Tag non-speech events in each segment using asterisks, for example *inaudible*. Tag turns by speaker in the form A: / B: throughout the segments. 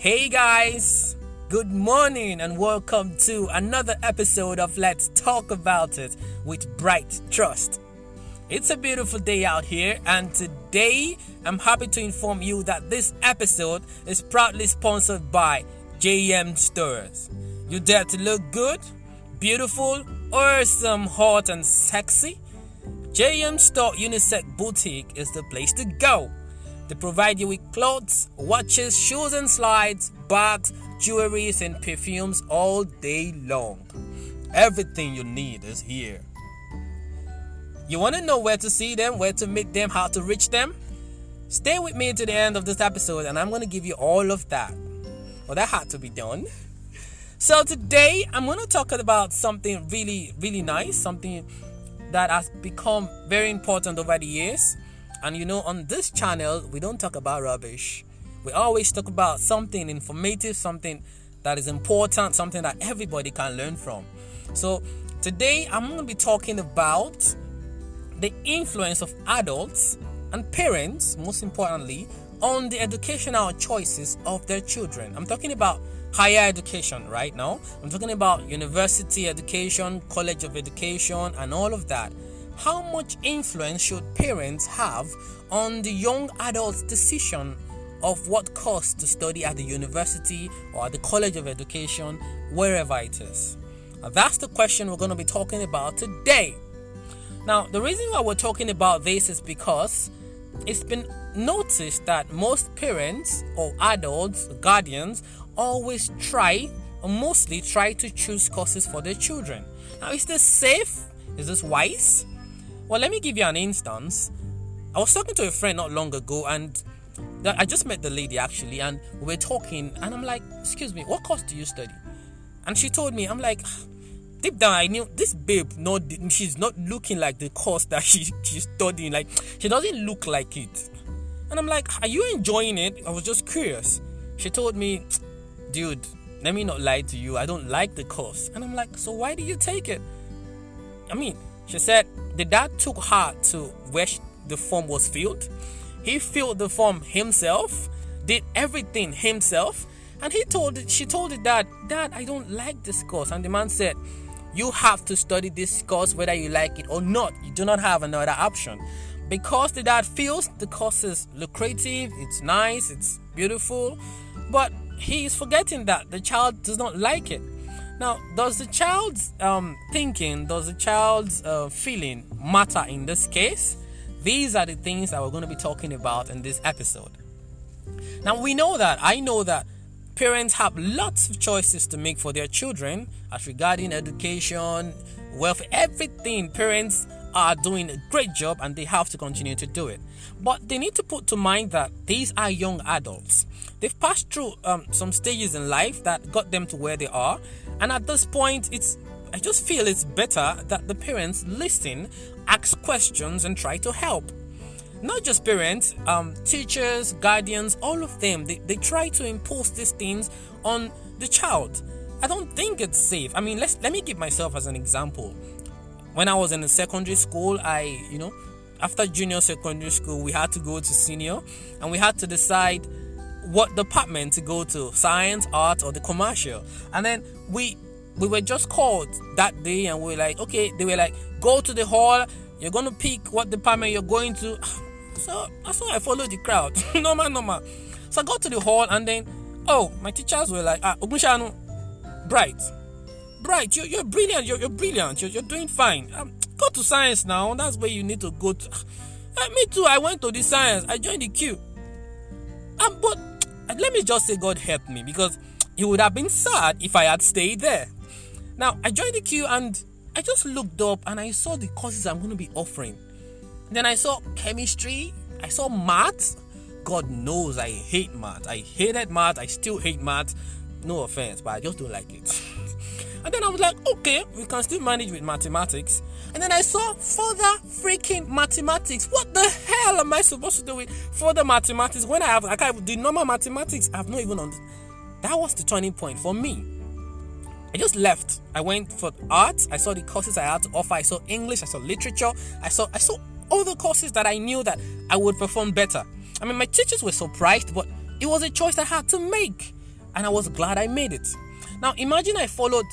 A: Hey guys, good morning and welcome to another episode of Let's Talk About It with Bright Trust. It's a beautiful day out here, and today I'm happy to inform you that this episode is proudly sponsored by JM Stores. You dare to look good, beautiful, or some hot and sexy? JM Store Unisex Boutique is the place to go. They provide you with clothes, watches, shoes and slides, bags, jewelries, and perfumes all day long. Everything you need is here. You want to know where to see them, where to meet them, how to reach them? Stay with me to the end of this episode, and I'm going to give you all of that. Well, that had to be done. So, today I'm going to talk about something really, really nice, something that has become very important over the years and you know, on this channel, we don't talk about rubbish. We always talk about something informative, something that is important, something that everybody can learn from. So, today I'm going to be talking about the influence of adults and parents, most importantly, on the educational choices of their children. I'm talking about higher education right now. I'm talking about university education, college of education, and all of that how much influence should parents have on the young adult's decision of what course to study at the university or at the college of education, wherever it is? Now, that's the question we're going to be talking about today. Now, the reason why we're talking about this is because it's been noticed that most parents or adults, guardians, always try mostly try to choose courses for their children. Now, is this safe? Is this wise? Well, let me give you an instance. I was talking to a friend not long ago, and I just met the lady actually, and we were talking, and I'm like, "Excuse me, what course do you study?" And she told me, I'm like, *sighs* deep down, I knew this babe. Not she's not looking like the course that *laughs* she she's studying. Like she doesn't look like it. And I'm like, "Are you enjoying it?" I was just curious. She told me, "Dude, let me not lie to you. I don't like the course." And I'm like, "So why do you take it?" I mean, she said the dad took her to where the form was filled. He filled the form himself, did everything himself, and he told she told the dad, Dad, I don't like this course. And the man said, You have to study this course whether you like it or not. You do not have another option. Because the dad feels the course is lucrative, it's nice, it's beautiful, but he is forgetting that the child does not like it. Now, does the child's um, thinking, does the child's uh, feeling matter in this case? These are the things that we're going to be talking about in this episode. Now, we know that, I know that parents have lots of choices to make for their children as regarding education, wealth, everything. Parents are doing a great job and they have to continue to do it. But they need to put to mind that these are young adults. They've passed through um, some stages in life that got them to where they are, and at this point, it's I just feel it's better that the parents listen, ask questions, and try to help. Not just parents, um, teachers, guardians, all of them, they, they try to impose these things on the child. I don't think it's safe. I mean, let's let me give myself as an example. When I was in the secondary school, I, you know, after junior secondary school, we had to go to senior and we had to decide what department to go to science art or the commercial. And then we we were just called that day and we were like okay they were like go to the hall. You're to pick what department you're going to. *sighs* So that's why i followed the crowd. *laughs* Normal normal. So i got to the hall and then oh my teachers were like ah Ogunshanu, bright bright you're, you're brilliant you're, you're brilliant you're, you're doing fine um, go to science now that's where you need to go to uh, me too i went to the science i joined the queue um, but let me just say God helped me because it would have been sad if I had stayed there. Now, I joined the queue and I just looked up and I saw the courses I'm going to be offering. Then I saw chemistry, I saw maths. God knows I hate math. I hated math. I still hate math. No offense, but I just don't like it. *laughs* and then I was like, okay, we can still manage with mathematics. And then I saw further freaking mathematics. What the hell am I supposed to do with further mathematics when I have like I the normal mathematics? I've not even on. That was the turning point for me. I just left. I went for art. I saw the courses I had to offer. I saw English. I saw literature. I saw I saw all the courses that I knew that I would perform better. I mean, my teachers were surprised, but it was a choice I had to make. and I was glad I made it. Now imagine I followed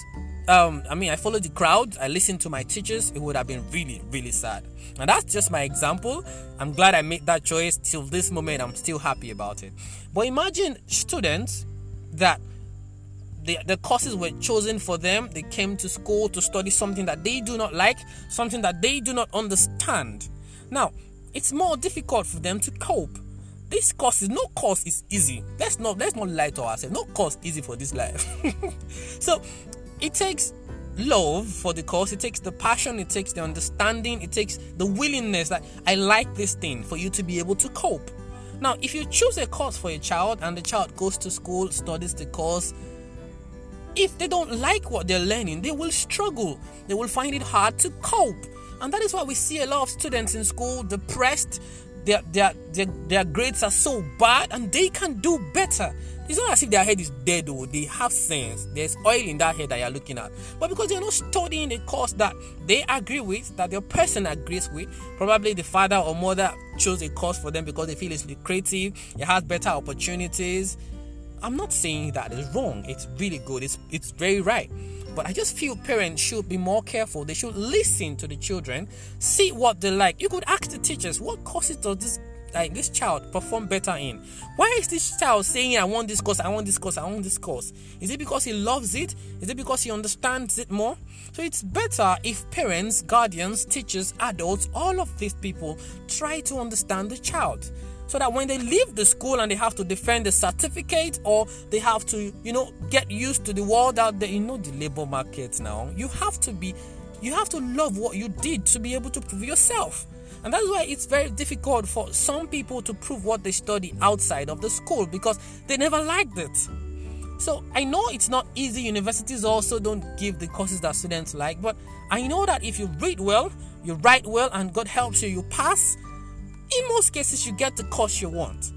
A: um, I mean, I followed the crowd. I listened to my teachers. It would have been really, really sad. And that's just my example. I'm glad I made that choice. Till this moment, I'm still happy about it. But imagine students that the, the courses were chosen for them. They came to school to study something that they do not like, something that they do not understand. Now, it's more difficult for them to cope. This course is no course is easy. Let's not let's not lie to ourselves. No course easy for this life. *laughs* so it takes love for the cause it takes the passion. It takes the understanding. It takes the willingness. That i like this thing for you to be able to cope. Now if you choose a course for a child and the child goes to school studies the course if they don't like what they're learning they will struggle. They will find it hard to cope. And that is why we see a lot of students in school depressed their, their, their, their grades are so bad and they can do better it's not as if their head is dead, though. They have sense. There's oil in that head that you're looking at. But because they're not studying the course that they agree with, that their person agrees with, probably the father or mother chose a course for them because they feel it's lucrative, it has better opportunities. I'm not saying that is wrong. It's really good. It's it's very right. But I just feel parents should be more careful. They should listen to the children, see what they like. You could ask the teachers, what courses does this like this child perform better in? Why is this child saying I want this course, I want this course, I want this course? Is it because he loves it? Is it because he understands it more? So it's better if parents, guardians, teachers, adults, all of these people try to understand the child so that when they leave the school and they have to defend the certificate or they have to you know get used to the world out there you know the labor market now you have to be you have to love what you did to be able to prove yourself and that's why it's very difficult for some people to prove what they study outside of the school because they never liked it. So I know it's not easy. Universities also don't give the courses that students like, but I know that if you read well, you write well, and God helps you, you pass. In most cases, you get the course you want.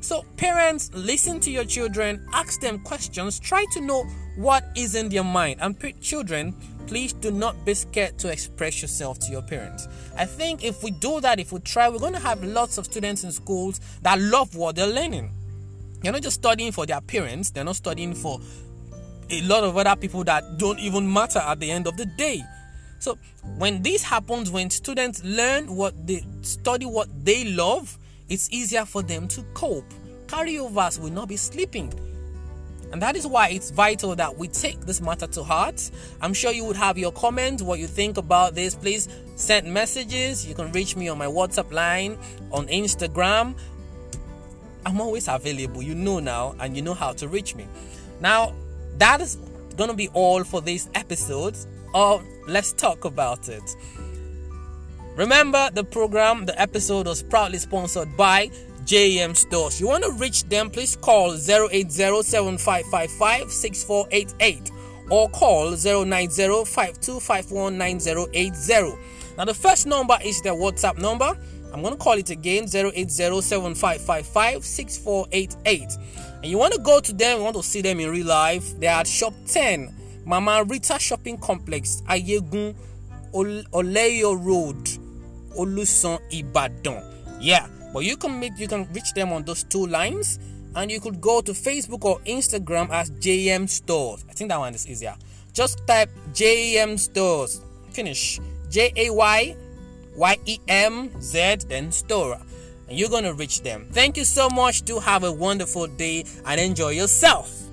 A: So, parents, listen to your children, ask them questions, try to know what is in their mind. And children, please do not be scared to express yourself to your parents. I think if we do that, if we try, we're going to have lots of students in schools that love what they're learning. They're not just studying for their parents, they're not studying for a lot of other people that don't even matter at the end of the day. So, when this happens, when students learn what they study, what they love, it's easier for them to cope. Carryovers will not be sleeping and that is why it's vital that we take this matter to heart. I'm sure you would have your comments, what you think about this. Please send messages. You can reach me on my WhatsApp line, on Instagram. I'm always available, you know now, and you know how to reach me. Now, that is going to be all for this episode. Or let's talk about it. Remember, the program, the episode was proudly sponsored by JM Stores. You want to reach them, please call 080-7555-6488 or call 090-5251-9080. Now the first number is the WhatsApp number. I'm going to call it again 080-7555-6488. And you want to go to them, you want to see them in real life. They are at Shop 10, Mama Rita Shopping Complex, Ayegun Oleyo Road, Oluson, Ibadan. Yeah. But you can meet, you can reach them on those two lines, and you could go to Facebook or Instagram as JM Stores. I think that one is easier. Just type JM Stores. Finish. J A Y Y E M Z then store. And you're gonna reach them. Thank you so much. Do have a wonderful day and enjoy yourself.